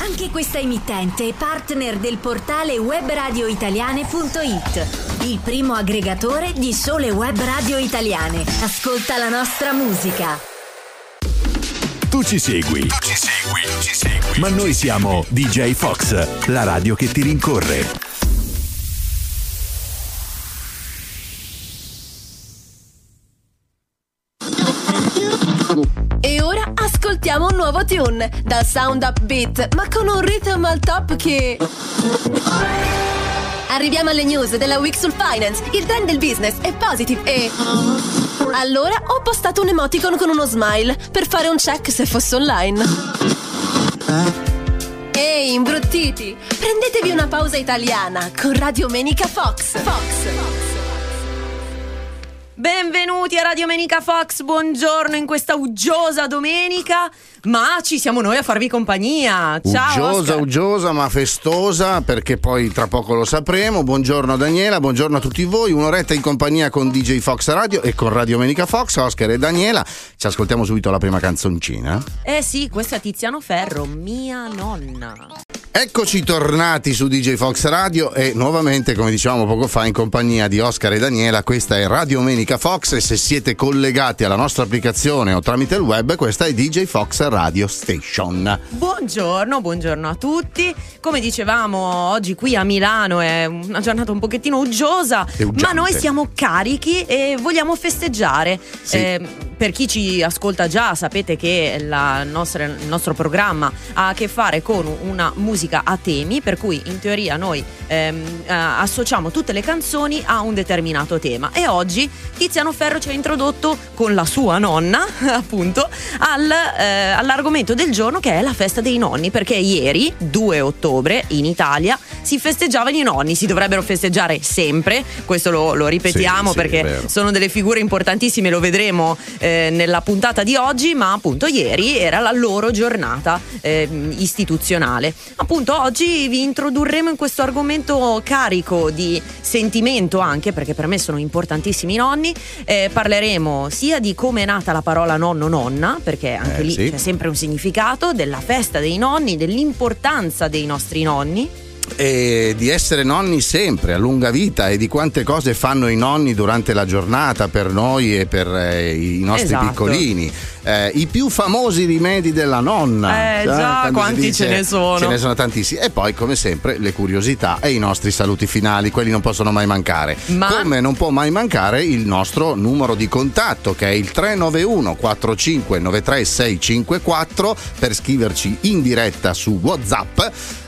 Anche questa emittente è partner del portale webradioitaliane.it, il primo aggregatore di sole web radio italiane. Ascolta la nostra musica. Tu ci segui. Tu ci segui, ci segui. Ma noi siamo DJ Fox, la radio che ti rincorre. Nuovo tune dal sound upbeat, ma con un rhythm al top che. Arriviamo alle news della Week sul Finance. Il trend del business è positive e. Allora ho postato un emoticon con uno smile per fare un check se fosse online. Ehi, imbruttiti! Prendetevi una pausa italiana con Radio Menica Fox. Fox. Benvenuti a Radio Menica Fox, buongiorno in questa uggiosa domenica, ma ci siamo noi a farvi compagnia. Ciao. uggiosa, Oscar. uggiosa, ma festosa, perché poi tra poco lo sapremo. Buongiorno Daniela, buongiorno a tutti voi. Un'oretta in compagnia con DJ Fox Radio e con Radio Menica Fox, Oscar e Daniela. Ci ascoltiamo subito la prima canzoncina. Eh sì, questo è Tiziano Ferro, mia nonna. Eccoci tornati su DJ Fox Radio e nuovamente, come dicevamo poco fa, in compagnia di Oscar e Daniela. Questa è Radio Menica Fox e se siete collegati alla nostra applicazione o tramite il web, questa è DJ Fox Radio Station. Buongiorno, buongiorno a tutti. Come dicevamo, oggi qui a Milano è una giornata un pochettino uggiosa, ma noi siamo carichi e vogliamo festeggiare. Sì. Eh, per chi ci ascolta già, sapete che la nostra- il nostro programma ha a che fare con una musica a temi, per cui in teoria noi ehm, eh, associamo tutte le canzoni a un determinato tema. E oggi Tiziano Ferro ci ha introdotto con la sua nonna, appunto, al, eh, all'argomento del giorno che è la festa dei nonni, perché ieri, 2 ottobre, in Italia si festeggiavano i nonni, si dovrebbero festeggiare sempre, questo lo, lo ripetiamo Sì, perché sono delle figure importantissime, lo vedremo eh, nella puntata di oggi, ma appunto ieri era la loro giornata eh, istituzionale. Appunto oggi vi introdurremo in questo argomento carico di sentimento anche, perché per me sono importantissimi i nonni, Eh, parleremo sia di come è nata la parola nonno-nonna, perché anche Eh, lì sì. c'è sempre un significato, della festa dei nonni, dell'importanza dei nostri nonni. E di essere nonni sempre a lunga vita e di quante cose fanno i nonni durante la giornata per noi e per eh, i nostri Esatto. piccolini. Eh, I più famosi rimedi della nonna. Eh, già, quando si quanti ce ne sono. Ce ne sono tantissimi. E poi, come sempre, le curiosità e i nostri saluti finali, quelli non possono mai mancare. Ma- Come non può mai mancare il nostro numero di contatto, che è il 391 4593 654 per scriverci in diretta su WhatsApp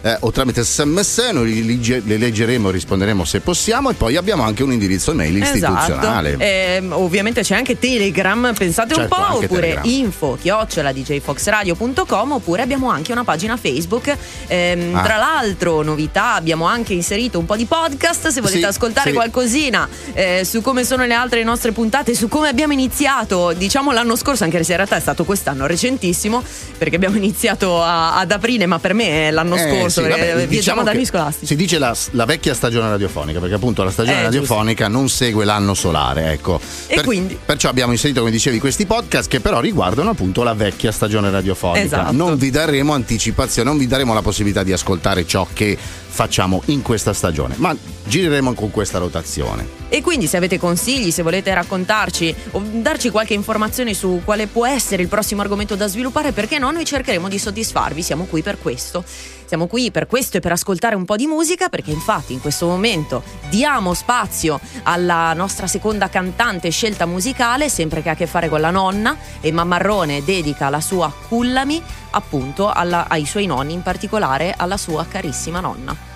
eh, o tramite sms. Noi li, le leggeremo e risponderemo se possiamo. E poi abbiamo anche un indirizzo mail istituzionale. Esatto. Ehm, ovviamente c'è anche Telegram, pensate Certo, un po', oppure Telegram. Info chiocciola djfoxradio.com oppure abbiamo anche una pagina Facebook. Ehm, Ah. Tra l'altro, novità, abbiamo anche inserito un po' di podcast. Se volete Sì, ascoltare sì. qualcosina eh, su come sono le altre nostre puntate, su come abbiamo iniziato, diciamo l'anno scorso, anche se in realtà è stato quest'anno recentissimo, perché abbiamo iniziato a- ad aprile, ma per me è l'anno Eh, scorso, sì, vabbè, viaggiamo diciamo ad anni scolastici. Si dice la, la vecchia stagione radiofonica, perché appunto la stagione Eh, radiofonica non segue l'anno solare, ecco. E quindi? Perciò abbiamo inserito, come dicevi, questi podcast che però riguardano appunto la vecchia stagione radiofonica. Esatto. Non vi daremo anticipazione, non vi daremo la possibilità di ascoltare ciò che facciamo in questa stagione, ma gireremo con questa rotazione. E quindi se avete consigli, se volete raccontarci o darci qualche informazione su quale può essere il prossimo argomento da sviluppare, perché no? Noi cercheremo di soddisfarvi, siamo qui per questo. Siamo qui per questo e per ascoltare un po' di musica, perché infatti in questo momento diamo spazio alla nostra seconda cantante scelta musicale, sempre che ha a che fare con la nonna, e Mammarrone dedica la sua Cullami appunto alla- ai suoi nonni, in particolare alla sua carissima nonna.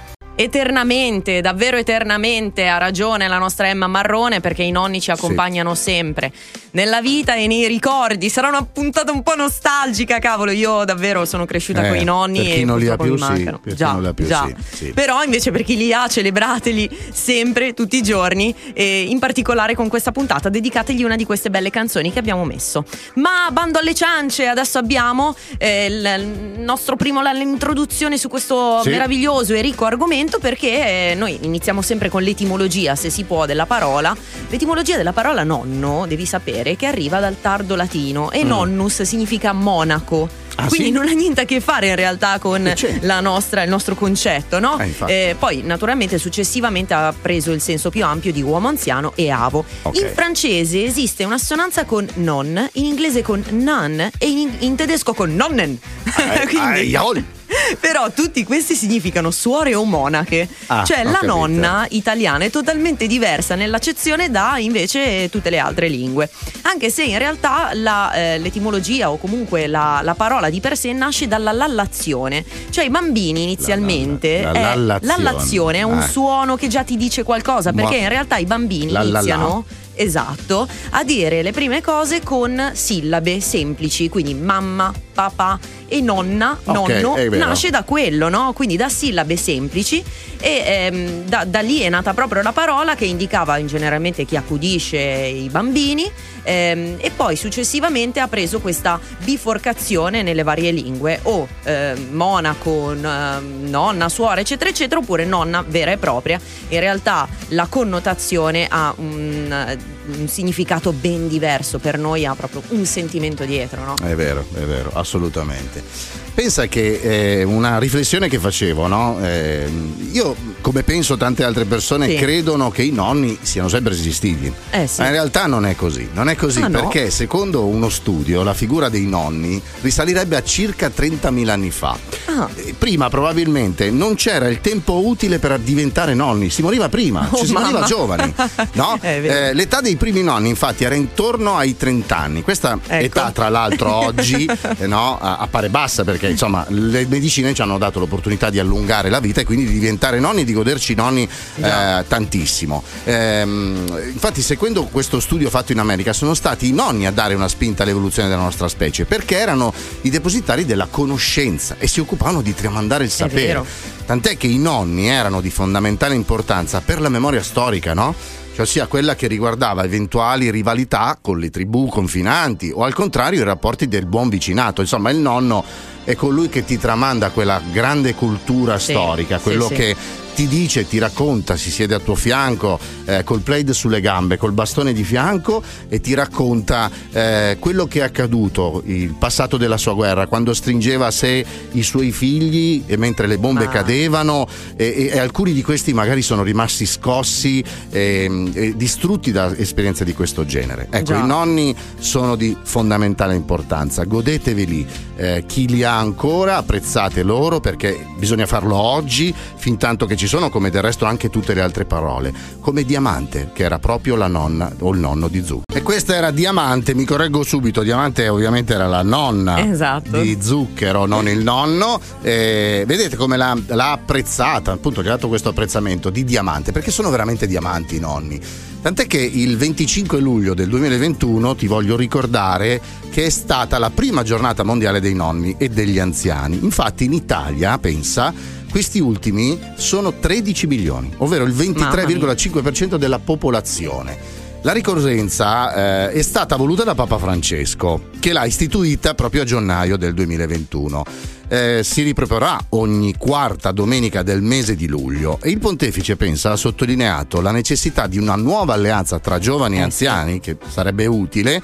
Eternamente, davvero eternamente ha ragione la nostra Emma Marrone perché i nonni ci accompagnano sempre nella vita e nei ricordi. Sarà una puntata un po' nostalgica, cavolo. Io davvero sono cresciuta Eh, con i nonni e non li ha più, sì, già, non li ha più, già. sì, sì. Però invece per chi li ha, celebrateli sempre, tutti i giorni e in particolare con questa puntata dedicategli una di queste belle canzoni che abbiamo messo. Ma bando alle ciance, adesso abbiamo eh, il nostro primo l'introduzione su questo Sì. meraviglioso e ricco argomento perché eh, noi iniziamo sempre con l'etimologia, se si può, della parola. L'etimologia della parola nonno, devi sapere, che arriva dal tardo latino e Mm. nonnus significa monaco. Ah, Quindi sì? non ha niente a che fare in realtà con c'è? la nostra- il nostro concetto, no? Eh. Eh, poi naturalmente successivamente ha preso il senso più ampio di uomo anziano e avo. Ok. In francese esiste un'assonanza con non, in inglese con nan e in, in tedesco con nonnen. Eh, Quindi-. però tutti questi significano suore o monache. Ah, cioè la capito. nonna italiana è totalmente diversa nell'accezione da invece tutte le altre lingue. Anche se in realtà la, eh, l'etimologia o comunque la, la parola di per sé nasce dalla lallazione. Cioè i bambini inizialmente... La- è- lallazione. lallazione è un Eh. suono che già ti dice qualcosa perché Ma- in realtà i bambini iniziano... Esatto, a dire le prime cose con sillabe semplici, quindi mamma, papà e nonna, Ok, nonno, nasce da quello, no? Quindi da sillabe semplici. E ehm, da, da lì è nata proprio la parola che indicava in generalmente chi accudisce i bambini ehm, e poi successivamente ha preso questa biforcazione nelle varie lingue. O ehm, monaco, n- nonna, suora eccetera eccetera oppure nonna vera e propria. In realtà la connotazione ha un, eh, un significato ben diverso, per noi ha proprio un sentimento dietro, no? È vero, è vero, assolutamente. Pensa che eh, una riflessione che facevo, no? Eh, io, come penso tante altre persone, Sì. credono che i nonni siano sempre esistiti. Eh sì. Ma in realtà non è così. Non è così Ah, no? perché, secondo uno studio, la figura dei nonni risalirebbe a circa 30.000 anni fa. Ah. Eh, Prima, probabilmente, non c'era il tempo utile per diventare nonni. Si moriva prima, Oh, ci si moriva mamma. giovani. No? Eh, l'età dei primi nonni, infatti, era intorno ai 30 anni. Questa Ecco. età, tra l'altro, oggi eh, no, appare bassa perché insomma le medicine ci hanno dato l'opportunità di allungare la vita e quindi di diventare nonni e di goderci nonni Già. eh, tantissimo. Ehm, infatti, seguendo questo studio fatto in America, sono stati i nonni a dare una spinta all'evoluzione della nostra specie perché erano i depositari della conoscenza e si occupavano di tramandare il sapere. Tant'è che i nonni erano di fondamentale importanza per la memoria storica, no? Cioè ossia quella che riguardava eventuali rivalità con le tribù confinanti o al contrario i rapporti del buon vicinato. Insomma, il nonno è colui che ti tramanda quella grande cultura Sì, storica, quello sì. che ti dice, ti racconta, si siede a tuo fianco eh, col plaid sulle gambe, col bastone di fianco e ti racconta eh, quello che è accaduto, il passato della sua guerra, quando stringeva a sé i suoi figli e mentre le bombe Ah. cadevano e, e- e alcuni di questi magari sono rimasti scossi e, e distrutti da esperienze di questo genere. Ecco, Già. i nonni sono di fondamentale importanza, godeteveli eh, chi li ha ancora, apprezzate loro perché bisogna farlo oggi, fin tanto che ci sono, come del resto anche tutte le altre parole, come Diamante, che era proprio la nonna o il nonno di Zucchero. E questa era Diamante, mi correggo subito, Diamante ovviamente era la nonna Esatto. di Zucchero, non il nonno. Eh, vedete come l'ha, l'ha apprezzata, appunto, gli ha dato questo apprezzamento di Diamante, perché sono veramente diamanti i nonni. Tant'è che il 25 luglio del 2021 ti voglio ricordare che è stata la prima giornata mondiale dei nonni e degli anziani. Infatti in Italia, pensa, questi ultimi sono 13 milioni, ovvero il 23,5% della popolazione. La ricorrenza eh, è stata voluta da Papa Francesco, che l'ha istituita proprio a gennaio del 2021. Eh, si riproporrà ogni quarta domenica del mese di luglio e il pontefice pensa ha sottolineato la necessità di una nuova alleanza tra giovani e Eh, anziani, che sarebbe utile,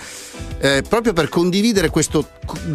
eh, proprio per condividere questo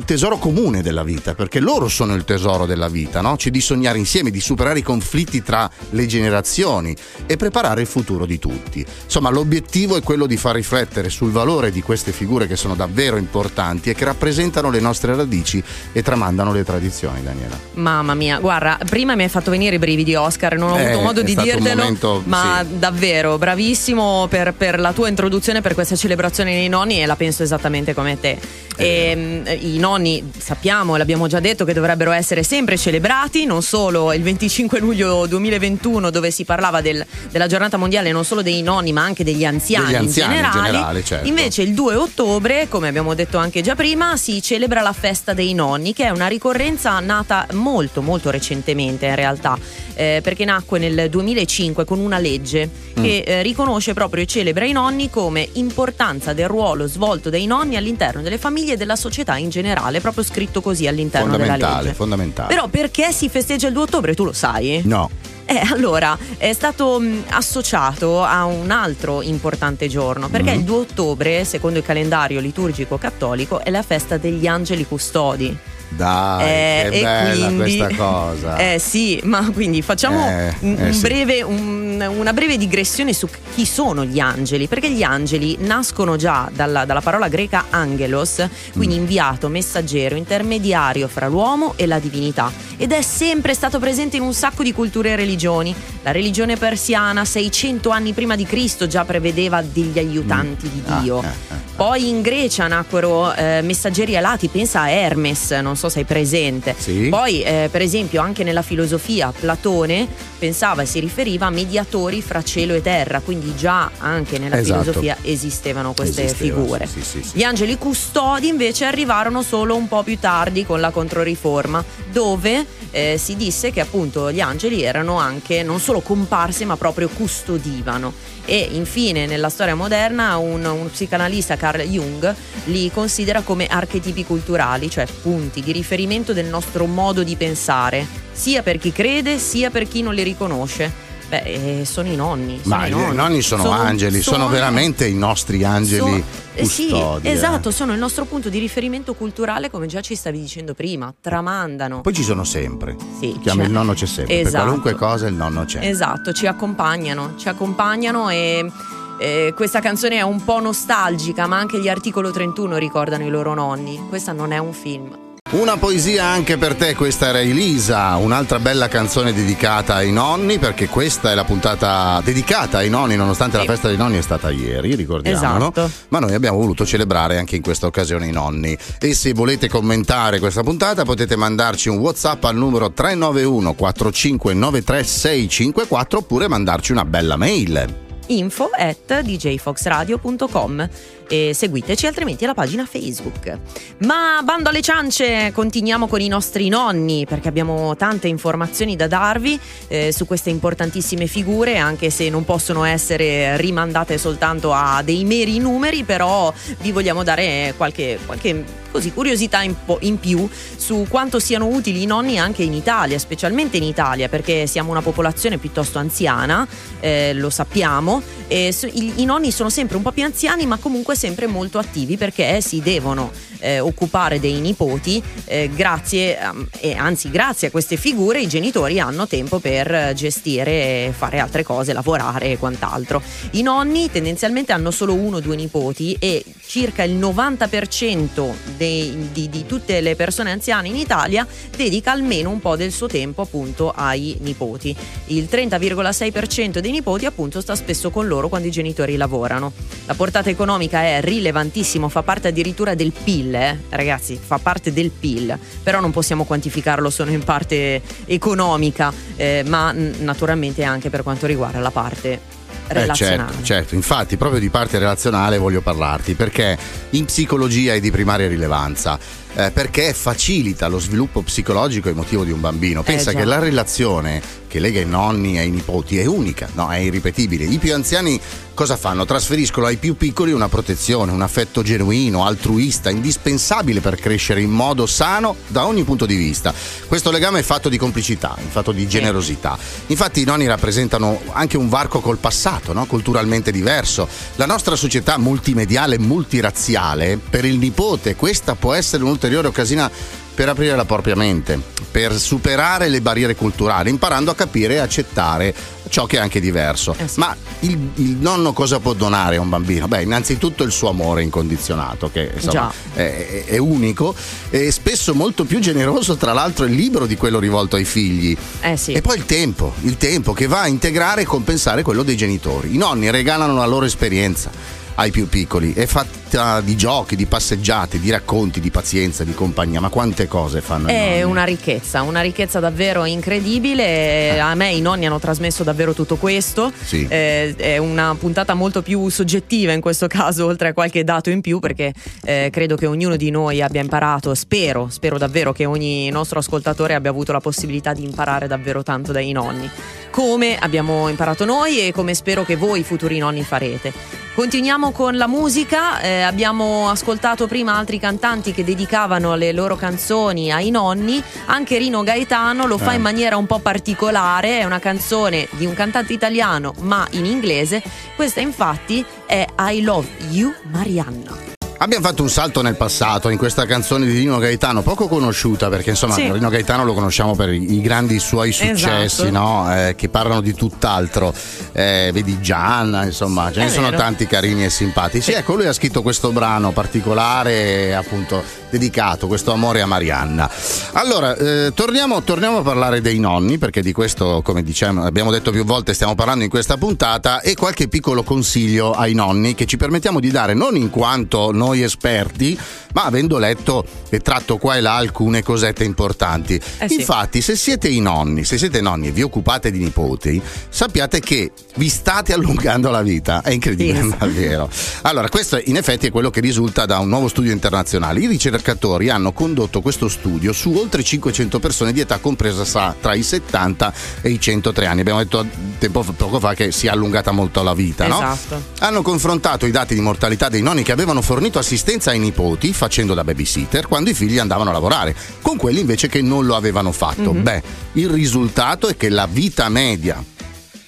tesoro comune della vita, perché loro sono il tesoro della vita, no? Cioè di sognare insieme, di superare i conflitti tra le generazioni e preparare il futuro di tutti. Insomma, l'obiettivo è quello di far riflettere sul valore di queste figure che sono davvero importanti e che rappresentano le nostre radici e tramandano le tradizioni, Daniela. Mamma mia, guarda, prima mi hai fatto venire i brividi Oscar, non ho Eh, avuto modo di dirtelo, momento- ma sì. davvero bravissimo per, per la tua introduzione per questa celebrazione dei nonni e la penso esattamente come te. E, mm, I nonni sappiamo, l'abbiamo già detto, che dovrebbero essere sempre celebrati, non solo il 25 luglio 2021 dove si parlava del- della giornata mondiale non solo dei nonni ma anche degli anziani, Degli anziani in in generale. generale, certo. Invece il 2 ottobre, come abbiamo detto anche già prima, si celebra la festa dei nonni, che è una ricorrenza nata molto molto recentemente in realtà, eh, perché nacque nel 2005 con una legge che eh, riconosce proprio e celebra i nonni come importanza del ruolo svolto dai nonni all'interno delle famiglie e della società in generale, proprio scritto così all'interno della legge. fondamentale. Però perché si festeggia il 2 ottobre, tu lo sai? No. Eh, allora, è stato mh, associato a un altro importante giorno, perché Mhm. il 2 ottobre, secondo il calendario liturgico cattolico, è la festa degli angeli custodi. Dai, Eh, che bella quindi- questa cosa. Eh sì, ma quindi facciamo Eh, un- eh un breve- un- una breve digressione su chi sono gli angeli, perché gli angeli nascono già dalla, dalla parola greca angelos, quindi Mm. inviato, messaggero, intermediario fra l'uomo e la divinità, ed è sempre stato presente in un sacco di culture e religioni. La religione persiana, 600 anni prima di Cristo, già prevedeva degli aiutanti di Ah, Dio. eh, eh. Poi in Grecia nacquero eh, messaggeri alati, pensa a Hermes, non so se hai presente. Sì. Poi, eh, per esempio, anche nella filosofia, Platone pensava e si riferiva a mediatori fra cielo e terra, quindi già anche nella Esatto. filosofia esistevano queste Esisteva, figure. sì, sì. Gli angeli custodi invece arrivarono solo un po' più tardi con la Controriforma, dove eh, si disse che appunto gli angeli erano anche non solo comparsi ma proprio custodivano. E infine nella storia moderna un, un psicanalista Carl Jung li considera come archetipi culturali, cioè punti di riferimento del nostro modo di pensare, sia per chi crede sia per chi non li riconosce. Beh, eh, sono i nonni. sono Ma i i nonni, sono, angeli, sono, veramente i nostri angeli sono- eh, sì, custodi. eh. esatto, sono il nostro punto di riferimento culturale, come già ci stavi dicendo prima. Tramandano. Poi ci sono sempre. Sì, c'è. il nonno c'è sempre. Per Esatto. qualunque cosa il nonno c'è. Esatto, ci accompagnano, ci accompagnano e. eh, questa canzone è un po' nostalgica, ma anche gli articolo 31 ricordano i loro nonni. Questa non è un film. Una poesia anche per te, questa era Elisa, un'altra bella canzone dedicata ai nonni, perché questa è la puntata dedicata ai nonni, nonostante la Sì. festa dei nonni è stata ieri, ricordiamolo. Esatto. Ma noi abbiamo voluto celebrare anche in questa occasione i nonni. E se volete commentare questa puntata potete mandarci un WhatsApp al numero 391 4593 654 oppure mandarci una bella mail. info at djfoxradio.com e seguiteci altrimenti alla pagina Facebook. Ma bando alle ciance, continuiamo con i nostri nonni perché abbiamo tante informazioni da darvi eh, su queste importantissime figure, anche se non possono essere rimandate soltanto a dei meri numeri, però vi vogliamo dare qualche, qualche così, curiosità in, po- in più su quanto siano utili i nonni anche in Italia, specialmente in Italia, perché siamo una popolazione piuttosto anziana, eh, lo sappiamo, e so- i, i nonni sono sempre un po' più anziani, ma comunque sempre molto attivi perché si devono eh, occupare dei nipoti, eh, grazie, um, e anzi grazie a queste figure i genitori hanno tempo per eh, gestire, fare altre cose, lavorare e quant'altro. I nonni tendenzialmente hanno solo uno o due nipoti e circa il 90% dei- di, di tutte le persone anziane in Italia dedica almeno un po' del suo tempo appunto ai nipoti. Il 30,6% dei nipoti appunto sta spesso con loro quando i genitori lavorano. La portata economica è rilevantissimo, fa parte addirittura del PIL, eh? ragazzi, fa parte del PIL, però non possiamo quantificarlo solo in parte economica, eh, ma naturalmente anche per quanto riguarda la parte Eh, relazionale. certo, certo, infatti proprio di parte relazionale voglio parlarti perché in psicologia è di primaria rilevanza. Eh, perché facilita lo sviluppo psicologico e emotivo di un bambino. Pensa già. che la relazione che lega i nonni ai nipoti è unica, no? è irripetibile. I più anziani cosa fanno? Trasferiscono ai più piccoli una protezione, un affetto genuino, altruista, indispensabile per crescere in modo sano da ogni punto di vista. Questo legame è fatto di complicità, è fatto di generosità. Infatti i nonni rappresentano anche un varco col passato, no? culturalmente diverso. La nostra società multimediale e multirazziale, per il nipote questa può essere un'ulteriore occasione per aprire la propria mente, per superare le barriere culturali, imparando a capire e accettare ciò che è anche diverso. Eh sì. Ma il, il nonno cosa può donare a un bambino? Beh, innanzitutto il suo amore incondizionato, che insomma è, è- è unico e spesso molto più generoso, tra l'altro, e libero di quello rivolto ai figli. Eh sì. E poi il tempo, il tempo che va a integrare e compensare quello dei genitori. I nonni regalano la loro esperienza ai più piccoli, è fatta di giochi, di passeggiate, di racconti, di pazienza, di compagnia, ma quante cose fanno i È una ricchezza, una ricchezza davvero incredibile. A me i nonni hanno trasmesso davvero tutto questo. Sì. Eh, è una puntata molto più soggettiva in questo caso, oltre a qualche dato in più, perché eh, credo che ognuno di noi abbia imparato, spero, spero davvero che ogni nostro ascoltatore abbia avuto la possibilità di imparare davvero tanto dai nonni. Come abbiamo imparato noi e come spero che voi futuri nonni farete. Continuiamo con la musica, eh, abbiamo ascoltato prima altri cantanti che dedicavano le loro canzoni ai nonni, anche Rino Gaetano lo fa Eh. in maniera un po' particolare, è una canzone di un cantante italiano ma in inglese, questa infatti è I Love You Marianna. Abbiamo fatto un salto nel passato in questa canzone di Rino Gaetano, poco conosciuta perché insomma Sì. Rino Gaetano lo conosciamo per i, grandi suoi successi, Esatto. no? Eh, che parlano di tutt'altro. Eh, vedi Gianna, insomma, ce ne È sono vero. tanti carini e simpatici. Ecco, lui ha scritto questo brano particolare, appunto, dedicato, questo amore a Marianna. Allora, eh, torniamo, torniamo a parlare dei nonni, perché di questo, come diciamo, abbiamo detto più volte, stiamo parlando in questa puntata, e qualche piccolo consiglio ai nonni che ci permettiamo di dare, non in quanto noi esperti, ma avendo letto e tratto qua e là alcune cosette importanti. Eh sì. Infatti, se siete i nonni, se siete nonni e vi occupate di nipoti, sappiate che vi state allungando la vita. È incredibile, Sì. ma è vero. Allora, questo in effetti è quello che risulta da un nuovo studio internazionale. I ricercatori hanno condotto questo studio su oltre 500 persone di età compresa sa- tra i 70 e i 103 anni. Abbiamo detto tempo, poco fa che si è allungata molto la vita, no? Esatto. Hanno confrontato i dati di mortalità dei nonni che avevano fornito assistenza ai nipoti facendo da babysitter quando i figli andavano a lavorare, con quelli invece che non lo avevano fatto. Beh, il risultato è che la vita media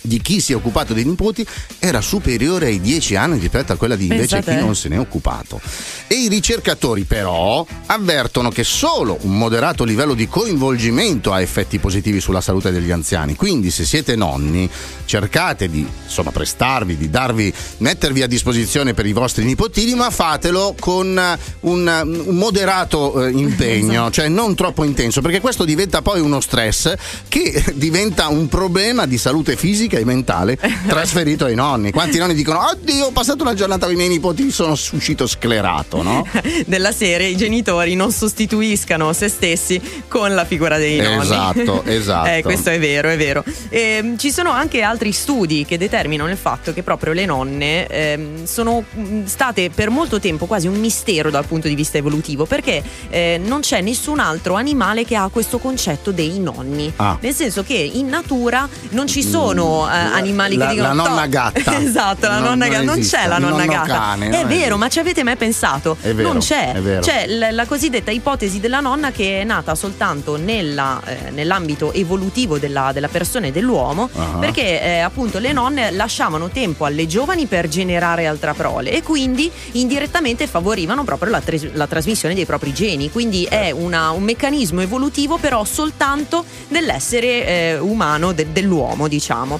di chi si è occupato dei nipoti era superiore ai 10 anni rispetto a quella di invece Pensa chi te. non se ne è occupato. E i ricercatori però avvertono che solo un moderato livello di coinvolgimento ha effetti positivi sulla salute degli anziani. Quindi se siete nonni cercate di insomma prestarvi, di darvi, mettervi a disposizione per i vostri nipotini, ma fatelo con eh, un, un moderato eh, impegno, cioè non troppo intenso, perché questo diventa poi uno stress che diventa un problema di salute fisica e mentale trasferito ai nonni. Quanti nonni dicono: Oddio, ho passato una giornata con i miei nipoti, sono uscito sclerato, no? Della serie i genitori non sostituiscano se stessi con la figura dei nonni. Esatto, esatto. Eh, questo è vero, è vero. Ehm, ci sono anche altri studi che determinano il fatto che proprio le nonne ehm, sono mh, state per molto tempo quasi un mistero dal punto di vista evolutivo, perché eh, non c'è nessun altro animale che ha questo concetto dei nonni. Ah. Nel senso che in natura non ci sono eh, animali la- che dicono la nonna "Toh". gatta. esatto, la Non- nonna non gatta. Non c'è la nonna gatta. cane, è vero, esiste. ma ci avete mai pensato? È vero, non c'è. C'è la, la cosiddetta ipotesi della nonna che è nata soltanto nella, eh, nell'ambito evolutivo della, della persona e dell'uomo, Ah. perché eh, appunto le nonne lasciavano tempo alle giovani per generare altra prole e quindi indirettamente favorivano proprio la, tras- la trasmissione dei propri geni. Quindi è una- un meccanismo evolutivo però soltanto dell'essere eh, umano, de- dell'uomo, diciamo.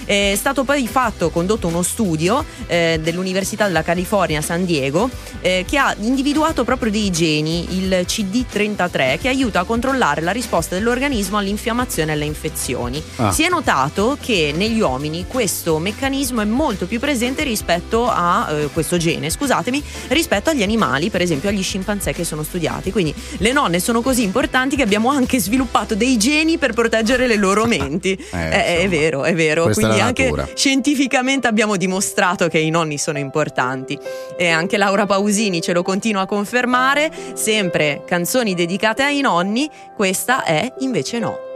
È stato poi fatto, condotto uno studio eh, dell'Università della California San Diego eh, che ha individuato proprio dei geni, il CD33, che aiuta a controllare la risposta dell'organismo all'infiammazione e alle infezioni. Ah. Si è notato che negli uomini questo meccanismo è molto più presente rispetto a eh, questo gene, scusatemi, rispetto agli animali, per esempio agli scimpanzé che sono studiati. Quindi le nonne sono così importanti che abbiamo anche sviluppato dei geni per proteggere le loro menti. Eh, Eh, è insomma, vero, è vero. è Quindi la anche scientificamente abbiamo dimostrato che i nonni sono importanti. E anche Laura Pausini ce lo continua a confermare. Sempre canzoni dedicate ai nonni, questa è invece no.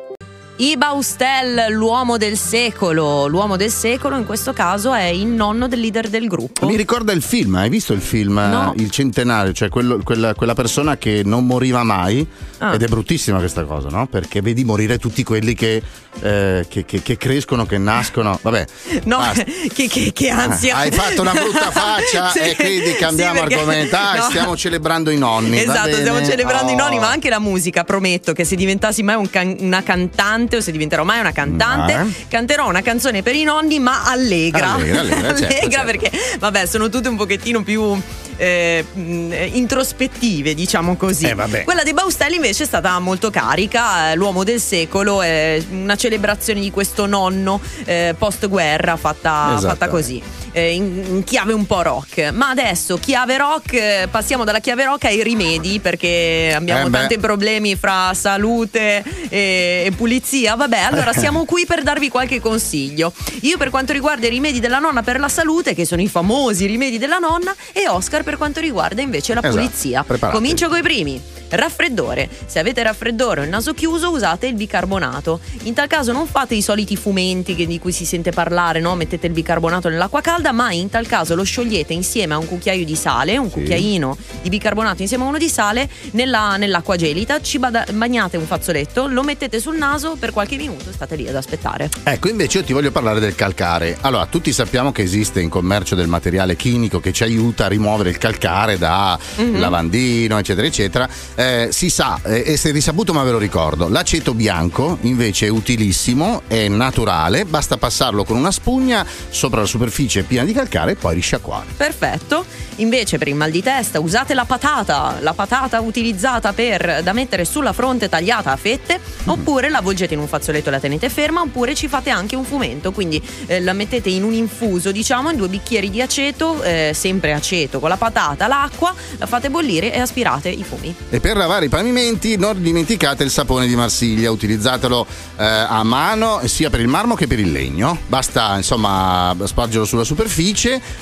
Iba Ustel, l'uomo del secolo. L'uomo del secolo in questo caso è il nonno del leader del gruppo. Mi ricorda il film, hai visto il film No. eh, Il centenario, cioè quello- quella, quella persona che non moriva mai Ah. ed è bruttissima questa cosa, no? Perché vedi morire tutti quelli che, eh, che- che- che crescono, che nascono, vabbè. No, che, ansia. Ah, Hai fatto una brutta faccia Sì, e quindi cambiamo sì, perché- argomento. Ah, no. stiamo celebrando i nonni. Esatto, stiamo celebrando i Oh. nonni, ma anche la musica. Prometto che se diventassi mai un can- una cantante o se diventerò mai una cantante, Eh? canterò una canzone per i nonni, ma allegra. Allegra, allegra, certo, certo. perché, vabbè, sono tutte un pochettino più. eh, introspettive, diciamo così. Eh. Quella dei Baustelli invece è stata molto carica, eh, l'uomo del secolo, è una celebrazione di questo nonno eh, post guerra fatta, Esatto. fatta così, eh, in, in chiave un po' rock. Ma adesso chiave rock, eh, passiamo dalla chiave rock ai rimedi perché abbiamo Eh tanti problemi fra salute e, e pulizia. Vabbè, allora siamo qui per darvi qualche consiglio. Io per quanto riguarda i rimedi della nonna per la salute, che sono i famosi rimedi della nonna, e Oscar per quanto riguarda invece la Esatto, pulizia. preparatevi. Comincio con i primi. Raffreddore. Se avete raffreddore o il naso chiuso, usate il bicarbonato. In tal caso non fate i soliti fumenti di cui si sente parlare, no? Mettete il bicarbonato nell'acqua calda, calda, ma in tal caso lo sciogliete insieme a un cucchiaio di sale, un Sì. cucchiaino di bicarbonato insieme a uno di sale nella- nell'acqua gelida, ci bada- bagnate un fazzoletto, lo mettete sul naso per qualche minuto e state lì ad aspettare. Ecco, invece io ti voglio parlare del calcare. Allora, tutti sappiamo che esiste in commercio del materiale chimico che ci aiuta a rimuovere il calcare da Mhm. lavandino, eccetera, eccetera. Eh, si sa, eh, e se è risaputo ma ve lo ricordo, l'aceto bianco invece è utilissimo, è naturale, basta passarlo con una spugna sopra la superficie piena di calcare e poi risciacquare. Perfetto. Invece per il mal di testa usate la patata, la patata utilizzata per da mettere sulla fronte tagliata a fette, oppure la avvolgete in un fazzoletto e la tenete ferma, oppure ci fate anche un fumento, quindi eh, la mettete in un infuso, diciamo, in due bicchieri di aceto, eh, sempre aceto con la patata, l'acqua, la fate bollire e aspirate i fumi. E per lavare i pavimenti non dimenticate il sapone di Marsiglia, utilizzatelo eh, a mano sia per il marmo che per il legno. Basta insomma spargerlo sulla superficie,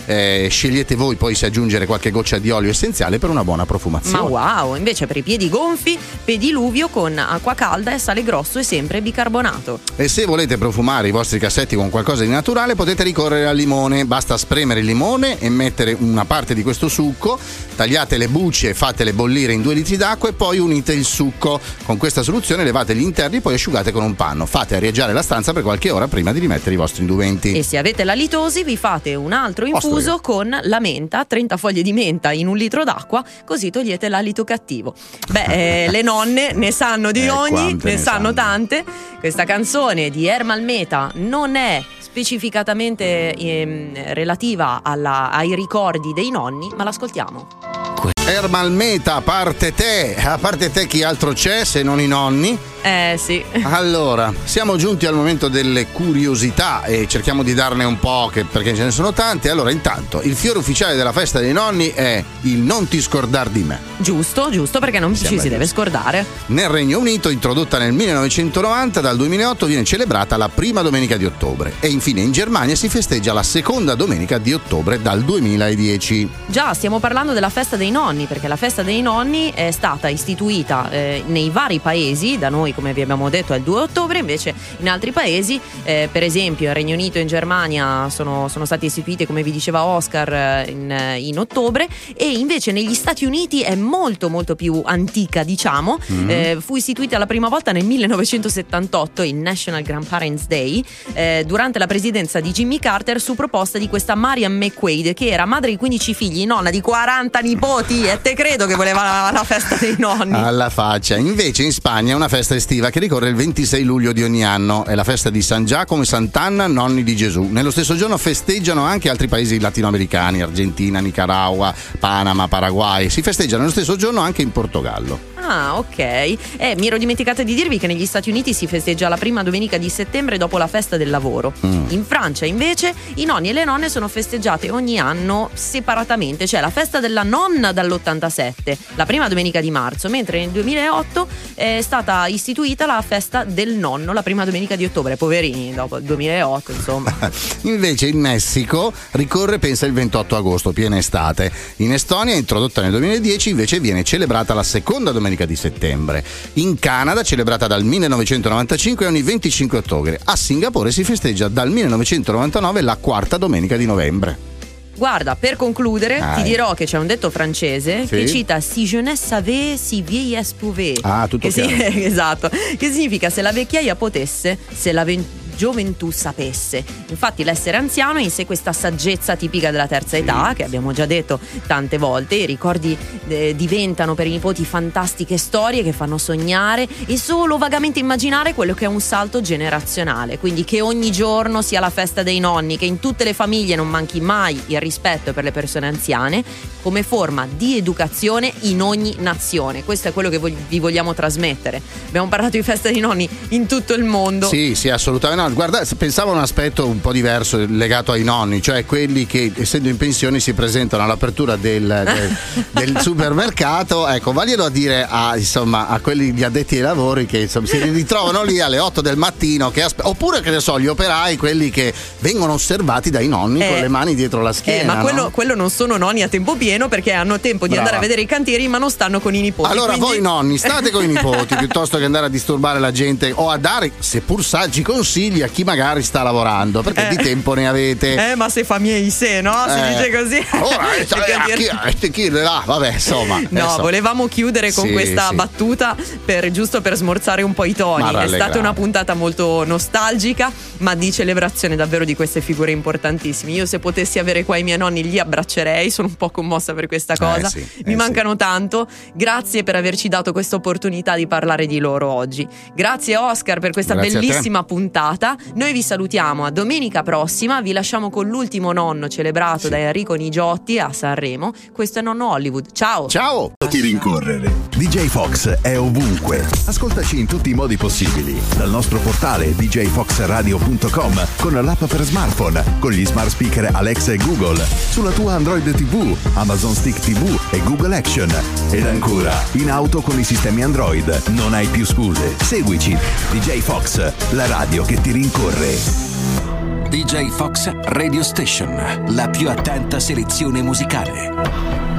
eh, scegliete voi poi se aggiungere qualche goccia di olio essenziale per una buona profumazione. Ma wow, invece per i piedi gonfi, pediluvio con acqua calda e sale grosso e sempre bicarbonato. E se volete profumare i vostri cassetti con qualcosa di naturale potete ricorrere al limone, basta spremere il limone e mettere una parte di questo succo, tagliate le bucce e fatele bollire in due litri d'acqua e poi unite il succo. Con questa soluzione levate gli interni e poi asciugate con un panno. Fate arieggiare la stanza per qualche ora prima di rimettere i vostri indumenti. E se avete la litosi vi fate un altro infuso con la menta, 30 foglie di menta in un litro d'acqua, così togliete l'alito cattivo. Beh, eh, le nonne ne sanno di Eh, ogni, ne, ne sanno sanno. tante. Questa canzone di Ermal Meta non è specificatamente ehm, relativa alla- ai ricordi dei nonni, ma l'ascoltiamo. Ermal Meta, a parte te, a parte te chi altro c'è se non i nonni? Eh sì. Allora, siamo giunti al momento delle curiosità e cerchiamo di darne un po' che- perché ce ne sono tante. Allora, intanto, il fiore ufficiale della festa dei nonni è il non ti scordar di me. Giusto, giusto, perché non ci Sembra si deve giusto. scordare. Nel Regno Unito, introdotta nel 1990, dal 2008 viene celebrata la prima domenica di ottobre e infine in Germania si festeggia la seconda domenica di ottobre dal 2010. Già, stiamo parlando della festa dei nonni, perché la festa dei nonni è stata istituita eh, nei vari paesi, da noi come vi abbiamo detto è il 2 ottobre, invece in altri paesi, eh, per esempio in Regno Unito e in Germania sono, sono stati istituiti, come vi diceva Oscar, eh, in, eh, in ottobre e invece negli Stati Uniti è molto molto più antica, diciamo, Eh, fu istituita la prima volta nel 1978, il National Grandparents Day, eh, durante la presidenza di Jimmy Carter su proposta di questa Marian McQuaid che era madre di 15 figli, nonna di 40 nipoti e te credo che voleva la, la festa dei nonni. Alla faccia. Invece in Spagna è una festa estiva che ricorre il 26 luglio di ogni anno. È la festa di San Giacomo e Sant'Anna, nonni di Gesù. Nello stesso giorno festeggiano anche altri paesi latinoamericani, Argentina, Nicaragua, Panama, Paraguay. Si festeggia nello stesso giorno anche in Portogallo. Ah, ok. Eh, mi ero dimenticata di dirvi che negli Stati Uniti si festeggia la prima domenica di settembre dopo la festa del lavoro. Mm. In Francia, invece, i nonni e le nonne sono festeggiate ogni anno separatamente, cioè la festa della nonna dall'87, la prima domenica di marzo, mentre nel 2008 è stata istituita la festa del nonno, la prima domenica di ottobre. Poverini, dopo il 2008, insomma. Invece in Messico ricorre, pensa, il 28 agosto, piena estate. In Estonia, introdotta nel 2010, invece viene celebrata la seconda domenica di settembre. In Canada, celebrata dal 1995 ogni 25 ottobre. A Singapore si festeggia dal 1999 la quarta domenica di novembre. Guarda, per concludere, Dai. ti dirò che c'è un detto francese Sì. che cita Si jeunesse savait, si vieillesse pouvait. Ah, tutto che si-. Esatto. Che significa se la vecchiaia potesse, se la ven- gioventù sapesse. Infatti, l'essere anziano è in sé questa saggezza tipica della terza età, che abbiamo già detto tante volte. I ricordi eh, diventano per i nipoti fantastiche storie che fanno sognare e solo vagamente immaginare quello che è un salto generazionale. Quindi che ogni giorno sia la festa dei nonni, che in tutte le famiglie non manchi mai il rispetto per le persone anziane, come forma di educazione in ogni nazione. Questo è quello che vi vogliamo trasmettere. Abbiamo parlato di festa dei nonni in tutto il mondo. Sì, sì, assolutamente. No, guarda, pensavo a un aspetto un po' diverso legato ai nonni, cioè quelli che essendo in pensione si presentano all'apertura del, del- del supermercato. Ecco, vaglielo a dire a, insomma, a quelli gli addetti ai lavori che insomma, si ritrovano lì alle 8 del mattino, che aspe- oppure che ne so, gli operai, quelli che vengono osservati dai nonni Eh, con le mani dietro la schiena. Eh, ma quello, no? quello non sono nonni a tempo pieno perché hanno tempo di Brava. andare a vedere i cantieri ma non stanno con i nipoti. Allora quindi- voi nonni state con i nipoti piuttosto che andare a disturbare la gente o a dare, seppur saggi consigli consigli a chi magari sta lavorando, perché Eh. di tempo ne avete. Eh, ma se fa miei se, no? Si Eh. dice così. Ora, eh, a dire- chi, chi là, vabbè, insomma. No, volevamo chiudere con Sì, questa sì. battuta per, giusto per smorzare un po' i toni. È stata una puntata molto nostalgica, ma di celebrazione davvero di queste figure importantissime. Io se potessi avere qua i miei nonni li abbraccerei, sono un po' commossa per questa cosa. sì, Mi eh, mancano tanto. Grazie per averci dato questa opportunità di parlare di loro oggi. Grazie Oscar per questa Grazie bellissima puntata. Noi vi salutiamo a domenica prossima, vi lasciamo con l'ultimo nonno celebrato da Enrico Nigiotti a Sanremo. Questo è Nonno Hollywood. Ciao! Ciao! Ti rincorrere. DJ Fox è ovunque. Ascoltaci in tutti i modi possibili. Dal nostro portale djfoxradio.com con l'app per smartphone, con gli smart speaker Alexa e Google, sulla tua Android TV, Amazon Stick TV e Google Action. Ed ancora, in auto con i sistemi Android. Non hai più scuse. Seguici. DJ Fox, la radio che ti rincorre. DJ Fox Radio Station, la più attenta selezione musicale.